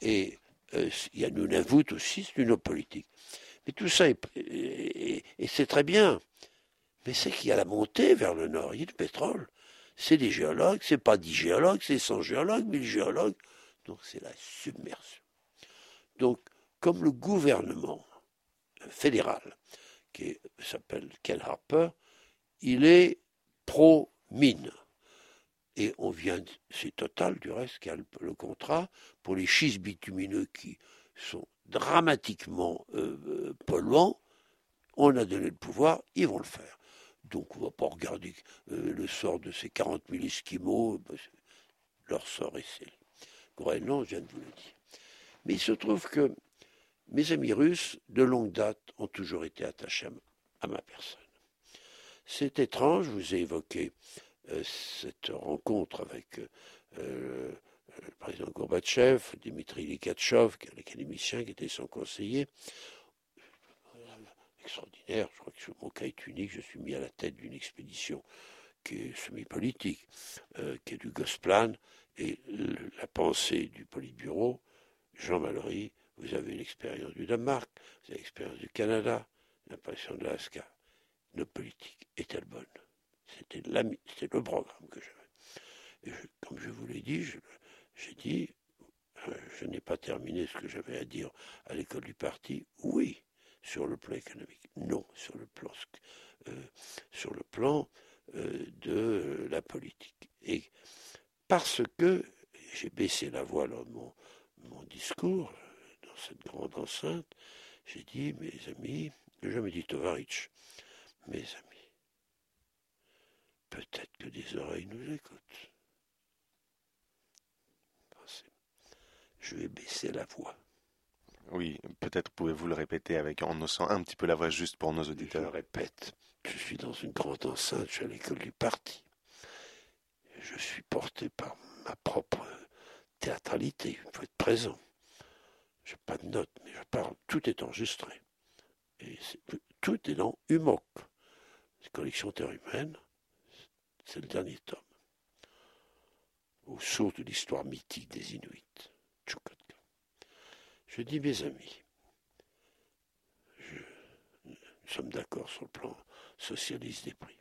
Et euh, il y a Nunavut aussi, c'est une autre politique. Mais tout ça, est, et, c'est très bien. Mais c'est qu'il y a la montée vers le nord, il y a du pétrole. C'est des géologues, c'est pas dix géologues, c'est 100 géologues, 1000 géologues. Donc c'est la submersion. Donc, comme le gouvernement fédéral, qui s'appelle Ken Harper, il est pro-mine. Et on vient, c'est Total du reste qui a le, contrat pour les schistes bitumineux qui sont dramatiquement euh, euh, polluants. On a donné le pouvoir, ils vont le faire. Donc on ne va pas regarder euh, le sort de ces 40 000 Esquimaux. Leur sort est scellé. Groenland, je viens de vous le dire. Mais il se trouve que mes amis russes, de longue date, ont toujours été attachés à ma personne. C'est étrange, je vous ai évoqué euh, cette rencontre avec euh, le président Gorbatchev, Dimitri est l'académicien qui était son conseiller. Extraordinaire, je crois que mon cas est unique, je suis mis à la tête d'une expédition qui est semi-politique, euh, qui est du Gosplan, et la pensée du Politburo, Jean Mallory, vous avez l'expérience du Danemark, vous avez l'expérience du Canada, l'impression de l'Alaska notre politique est-elle bonne? C'était le programme que j'avais. comme je vous l'ai dit, j'ai dit, euh, je n'ai pas terminé ce que j'avais à dire à l'école du parti. Oui, sur le plan économique. Non, sur le plan, euh, euh, de la politique. Et parce que j'ai baissé la voix dans mon, mon discours, dans cette grande enceinte, j'ai dit, mes amis, je me dis Tovarich, mes amis, peut-être que des oreilles nous écoutent. Je vais baisser la voix. Oui, peut-être pouvez-vous le répéter avec en haussant un petit peu la voix juste pour nos Je le auditeurs. répète, je suis dans une grande enceinte, je suis à l'école du parti. Je suis porté par ma propre théâtralité, il faut être présent. Je n'ai pas de notes, mais je parle, tout est enregistré. Et c'est- tout est dans Humoc, collection Terre humaine, c'est le dernier tome. Au saut de l'histoire mythique des Inuits. Tchoukotka. Je dis mes amis, nous sommes d'accord sur le plan socialiste des prix.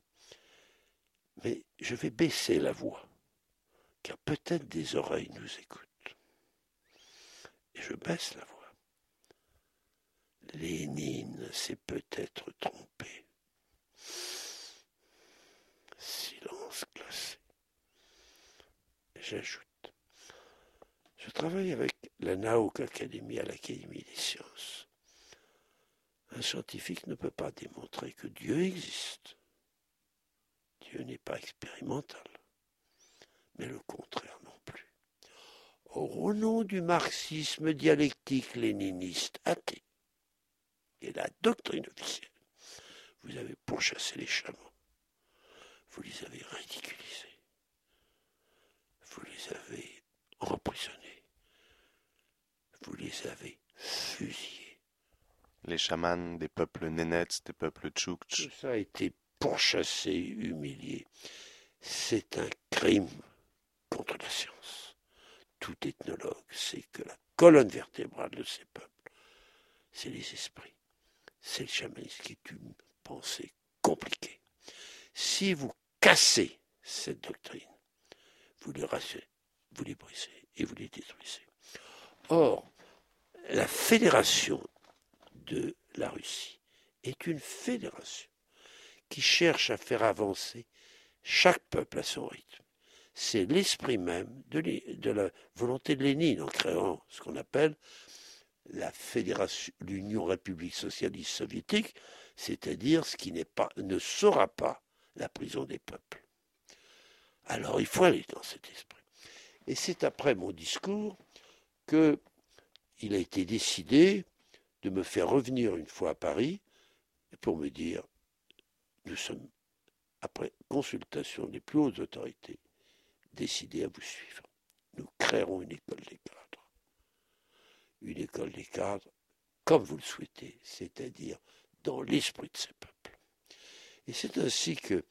Mais je vais baisser la voix, car peut-être des oreilles nous écoutent. Et je baisse la voix. Lénine s'est peut-être trompé. Silence glacé. J'ajoute. Je travaille avec la Nauk Academy à l'Académie des sciences. Un scientifique ne peut pas démontrer que Dieu existe. Dieu n'est pas expérimental, mais le contraire non plus. Au nom du marxisme dialectique léniniste athée et la doctrine officielle, vous avez pourchassé les chameaux, vous les avez ridiculisés, vous les avez emprisonnés, vous les avez fusillés. Les chamans des peuples Nénets, des peuples Tchouktch. Tout ça a été pourchassé, humilié. C'est un crime contre la science. Tout ethnologue sait que la colonne vertébrale de ces peuples, c'est les esprits. C'est le chamanisme qui est une pensée compliquée. Si vous cassez cette doctrine, vous les rassez, vous les brisez et vous les détruisez. Or, la fédération de la Russie est une fédération qui cherche à faire avancer chaque peuple à son rythme. C'est l'esprit même de la volonté de Lénine en créant ce qu'on appelle la fédération, l'Union république socialiste soviétique, c'est-à-dire ce qui n'est pas, ne sera pas la prison des peuples. Alors il faut aller dans cet esprit. Et c'est après mon discours que il a été décidé de me faire revenir une fois à Paris pour me dire nous sommes, après consultation des plus hautes autorités, décidés à vous suivre. Nous créerons une école des cadres. Une école des cadres comme vous le souhaitez, c'est-à-dire dans l'esprit de ces peuples. Et c'est ainsi que,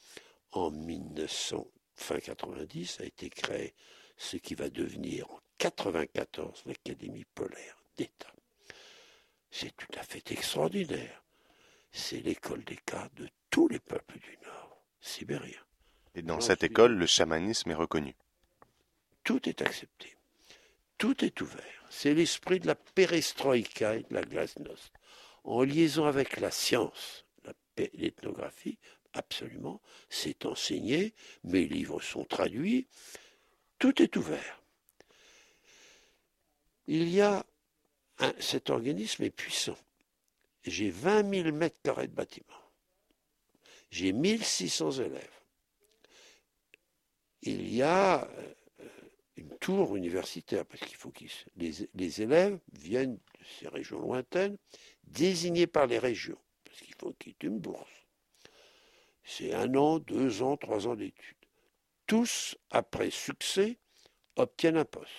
en 1900, fin 90, a été créé ce qui va devenir en 94 l'Académie polaire d'État. C'est tout à fait extraordinaire. C'est l'école des cadres de tous les peuples du Nord, sibériens. Et dans cette école, le chamanisme est reconnu. Tout est accepté. Tout est ouvert. C'est l'esprit de la perestroïka et de la glasnost. En liaison avec la science, l'ethnographie, absolument, c'est enseigné, mes livres sont traduits, tout est ouvert. Il y a cet organisme est puissant. J'ai 20 000 mètres carrés de bâtiment. J'ai 1600 élèves. Il y a euh, une tour universitaire, parce qu'il faut que les, les élèves viennent de ces régions lointaines, désignés par les régions, qu'ils aient une bourse. C'est un an, deux ans, trois ans d'études. Tous, après succès, obtiennent un poste.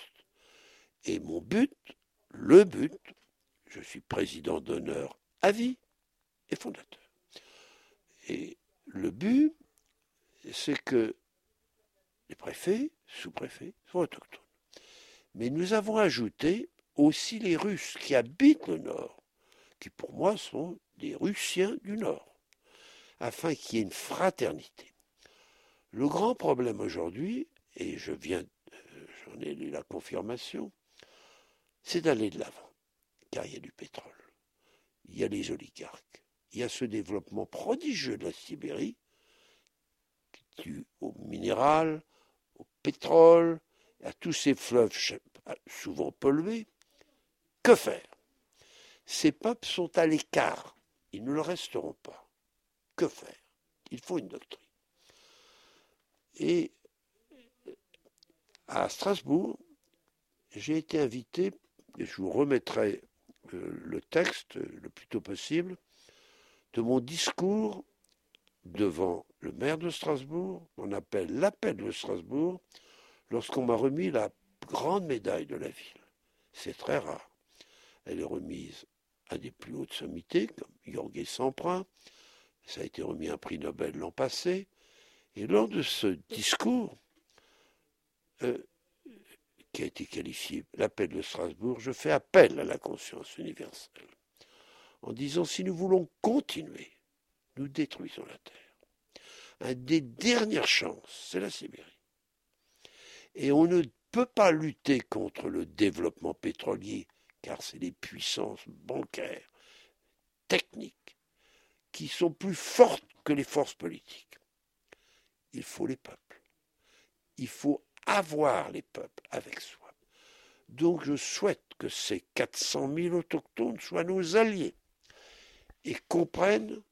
Et mon but, le but, je suis président d'honneur à vie et fondateur. Et le but, c'est que les préfets, sous-préfets, sont autochtones. Mais nous avons ajouté aussi les Russes qui habitent le Nord, qui pour moi sont des Russiens du Nord, afin qu'il y ait une fraternité. Le grand problème aujourd'hui, et je viens, j'en ai la confirmation, c'est d'aller de l'avant, car il y a du pétrole, il y a les oligarques, il y a ce développement prodigieux de la Sibérie, qui dû au minéral, au pétrole, à tous ces fleuves souvent pollués. Que faire? Ces peuples sont à l'écart, ils ne le resteront pas. Que faire? Il faut une doctrine. Et à Strasbourg, j'ai été invité, et je vous remettrai euh, le texte le plus tôt possible de mon discours devant le maire de Strasbourg, on appelle l'appel de Strasbourg, lorsqu'on m'a remis la grande médaille de la ville. C'est très rare. Elle est remise des plus hautes sommités, comme Jorge Semprin. Ça a été remis un prix Nobel l'an passé. Et lors de ce discours, euh, qui a été qualifié l'appel de Strasbourg, je fais appel à la conscience universelle en disant si nous voulons continuer, nous détruisons la Terre. Un des dernières chances, c'est la Sibérie. Et on ne peut pas lutter contre le développement pétrolier, car c'est les puissances bancaires, techniques, qui sont plus fortes que les forces politiques. Il faut les peuples. Il faut avoir les peuples avec soi. Donc je souhaite que ces 400 000 autochtones soient nos alliés et comprennent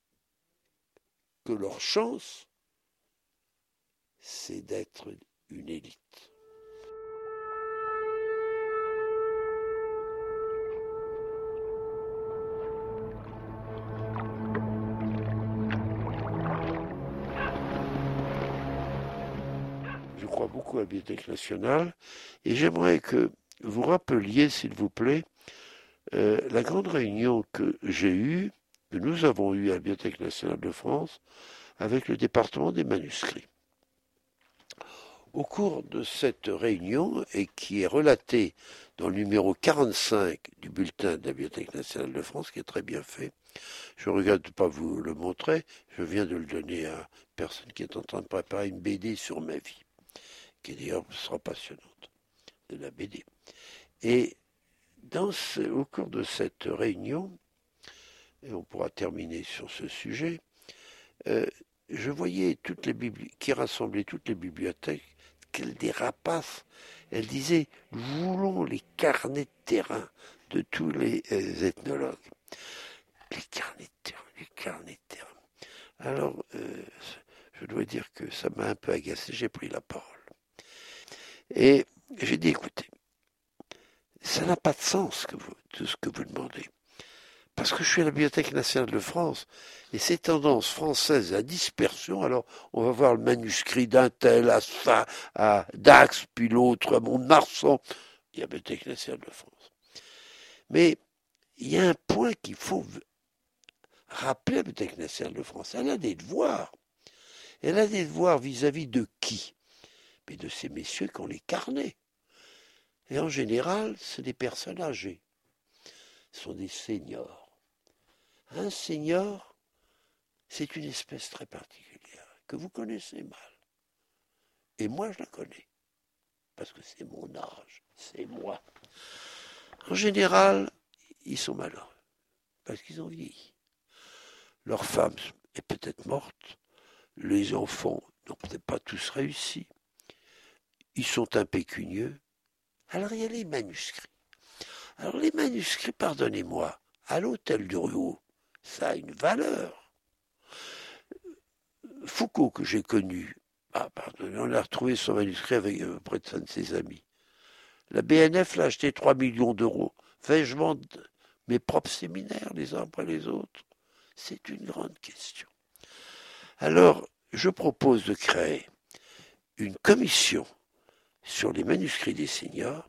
que leur chance, c'est d'être une élite. À la Bibliothèque nationale et j'aimerais que vous rappeliez, s'il vous plaît, euh, la grande réunion que j'ai eue, que nous avons eue à la Bibliothèque nationale de France, avec le département des manuscrits. Au cours de cette réunion, et qui est relatée dans le numéro 45 du bulletin de la Bibliothèque nationale de France, qui est très bien fait, je ne regrette pas vous le montrer, je viens de le donner à une personne qui est en train de préparer une BD sur ma vie, qui d'ailleurs sera passionnante, de la BD. Et au cours de cette réunion, et on pourra terminer sur ce sujet, euh, je voyais toutes les qui rassemblaient toutes les bibliothèques, quelle des rapaces. Elle disait voulons les carnets de terrain de tous les euh, ethnologues. Les carnets de terrain, les carnets de terrain. Alors, euh, je dois dire que ça m'a un peu agacé, j'ai pris la parole. Et j'ai dit Écoutez, ça n'a pas de sens tout ce que vous demandez. Parce que je suis à la Bibliothèque nationale de France, et ces tendances françaises à dispersion, alors on va voir le manuscrit d'un tel à, à Dax, puis l'autre à Mont-de-Marsan, il y a la Bibliothèque nationale de France. Mais il y a un point qu'il faut rappeler à la Bibliothèque nationale de France. Elle a des devoirs. Elle a des devoirs vis-à-vis de qui? Mais de ces messieurs qui ont les carnets. Et en général, c'est des personnes âgées. Ce sont des seniors. Un seigneur, c'est une espèce très particulière que vous connaissez mal. Et moi, je la connais. Parce que c'est mon âge, c'est moi. En général, ils sont malheureux. Parce qu'ils ont vieilli. Leur femme est peut-être morte. Les enfants n'ont peut-être pas tous réussi. Ils sont impécunieux. Alors il y a les manuscrits. Alors les manuscrits, pardonnez-moi, à l'hôtel du Ruau, ça a une valeur. Foucault, que j'ai connu, ah, on a retrouvé son manuscrit avec euh, près de de ses amis. La BNF l'a acheté 3 millions d'euros. Vais-je vendre mes propres séminaires les uns après les autres? C'est une grande question. Alors, je propose de créer une commission sur les manuscrits des seniors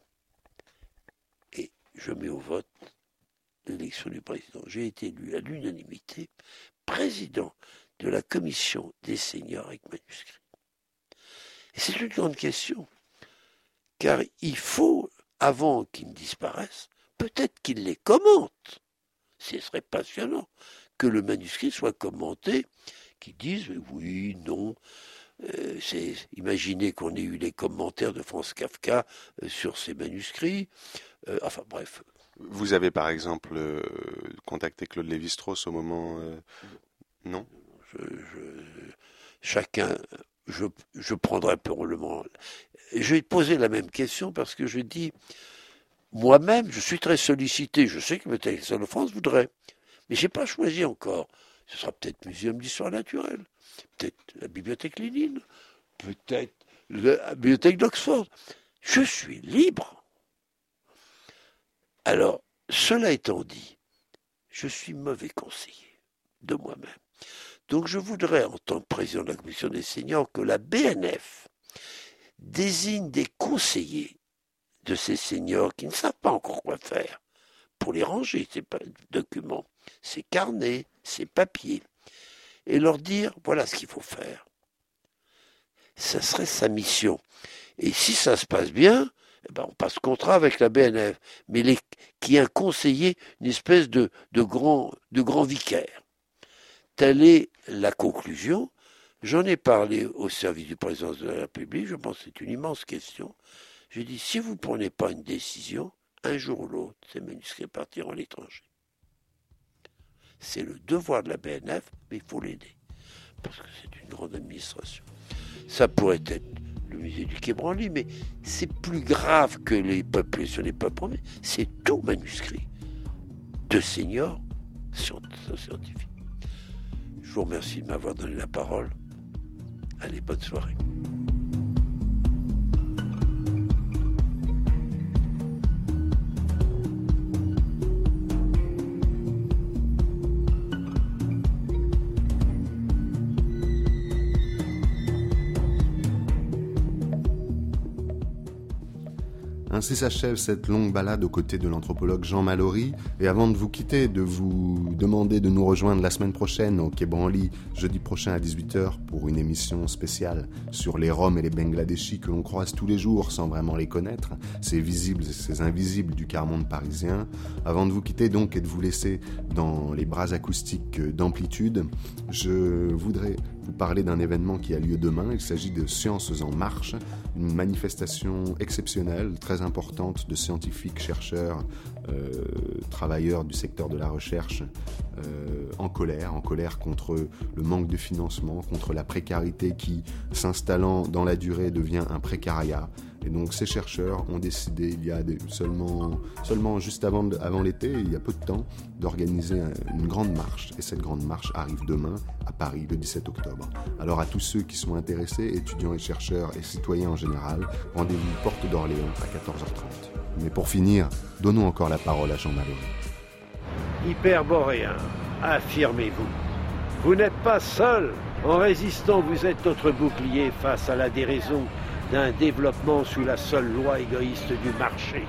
et je mets au vote l'élection du président, j'ai été élu à l'unanimité président de la commission des seniors avec manuscrits. Et c'est une grande question, car il faut, avant qu'ils disparaissent, peut-être qu'ils les commentent. Ce serait passionnant que le manuscrit soit commenté, qu'ils disent oui, non. Euh, imaginez qu'on ait eu les commentaires de France Kafka euh, sur ces manuscrits. Euh, enfin bref, vous avez par exemple euh, contacté Claude Lévi-Strauss au moment. Non? Chacun. Je, je prendrai probablement. Je vais te poser la même question parce que je dis moi-même, je suis très sollicité. Je sais que le Bibliothèque de France voudrait. Mais je n'ai pas choisi encore. Ce sera peut-être Muséum d'histoire naturelle, peut-être la Bibliothèque Lénine, peut-être la Bibliothèque d'Oxford. Je suis libre. Alors, cela étant dit, je suis mauvais conseiller de moi-même. Donc je voudrais, en tant que président de la commission des seniors, que la BNF désigne des conseillers de ces seniors qui ne savent pas encore quoi faire pour les ranger, ces documents, ces carnets, ces papiers, et leur dire voilà ce qu'il faut faire. Ça serait sa mission. Et si ça se passe bien, eh ben on passe contrat avec la BNF, mais qui est un conseiller, une espèce de, de, grand, de grand vicaire. Telle est la conclusion. J'en ai parlé au service du président de la République, je pense que c'est une immense question. J'ai dit, si vous ne prenez pas une décision, un jour ou l'autre, ces manuscrits partiront à l'étranger. C'est le devoir de la BNF, mais il faut l'aider. Parce que c'est une grande administration. Ça pourrait être le musée du Quai Branly, mais c'est plus grave que les peuples sur les peuples C'est tout manuscrit de seniors scientifiques. Je vous remercie de m'avoir donné la parole. Allez, bonne soirée. Ainsi s'achève cette longue balade aux côtés de l'anthropologue Jean Mallory. Et avant de vous quitter, de vous demander de nous rejoindre la semaine prochaine au Quai Branly, jeudi prochain à 18h, pour une émission spéciale sur les Roms et les Bangladeshis que l'on croise tous les jours sans vraiment les connaître, ces visibles et ces invisibles du quart monde parisien. Avant de vous quitter donc et de vous laisser dans les bras acoustiques d'amplitude, je voudrais vous parler d'un événement qui a lieu demain. Il s'agit de Sciences en Marche, une manifestation exceptionnelle, très importante de scientifiques, chercheurs, euh, travailleurs du secteur de la recherche euh, en colère, en colère contre le manque de financement, contre la précarité qui, s'installant dans la durée, devient un précariat. Et donc ces chercheurs ont décidé, il y a seulement, seulement juste avant, l'été, il y a peu de temps, d'organiser une grande marche. Et cette grande marche arrive demain à Paris, le 17 octobre. Alors à tous ceux qui sont intéressés, étudiants et chercheurs et citoyens en général, rendez-vous porte d'Orléans à 14h30. Mais pour finir, donnons encore la parole à Jean Malheureux. Hyperboréen, affirmez-vous. Vous n'êtes pas seul. En résistant, vous êtes notre bouclier face à la déraison d'un développement sous la seule loi égoïste du marché.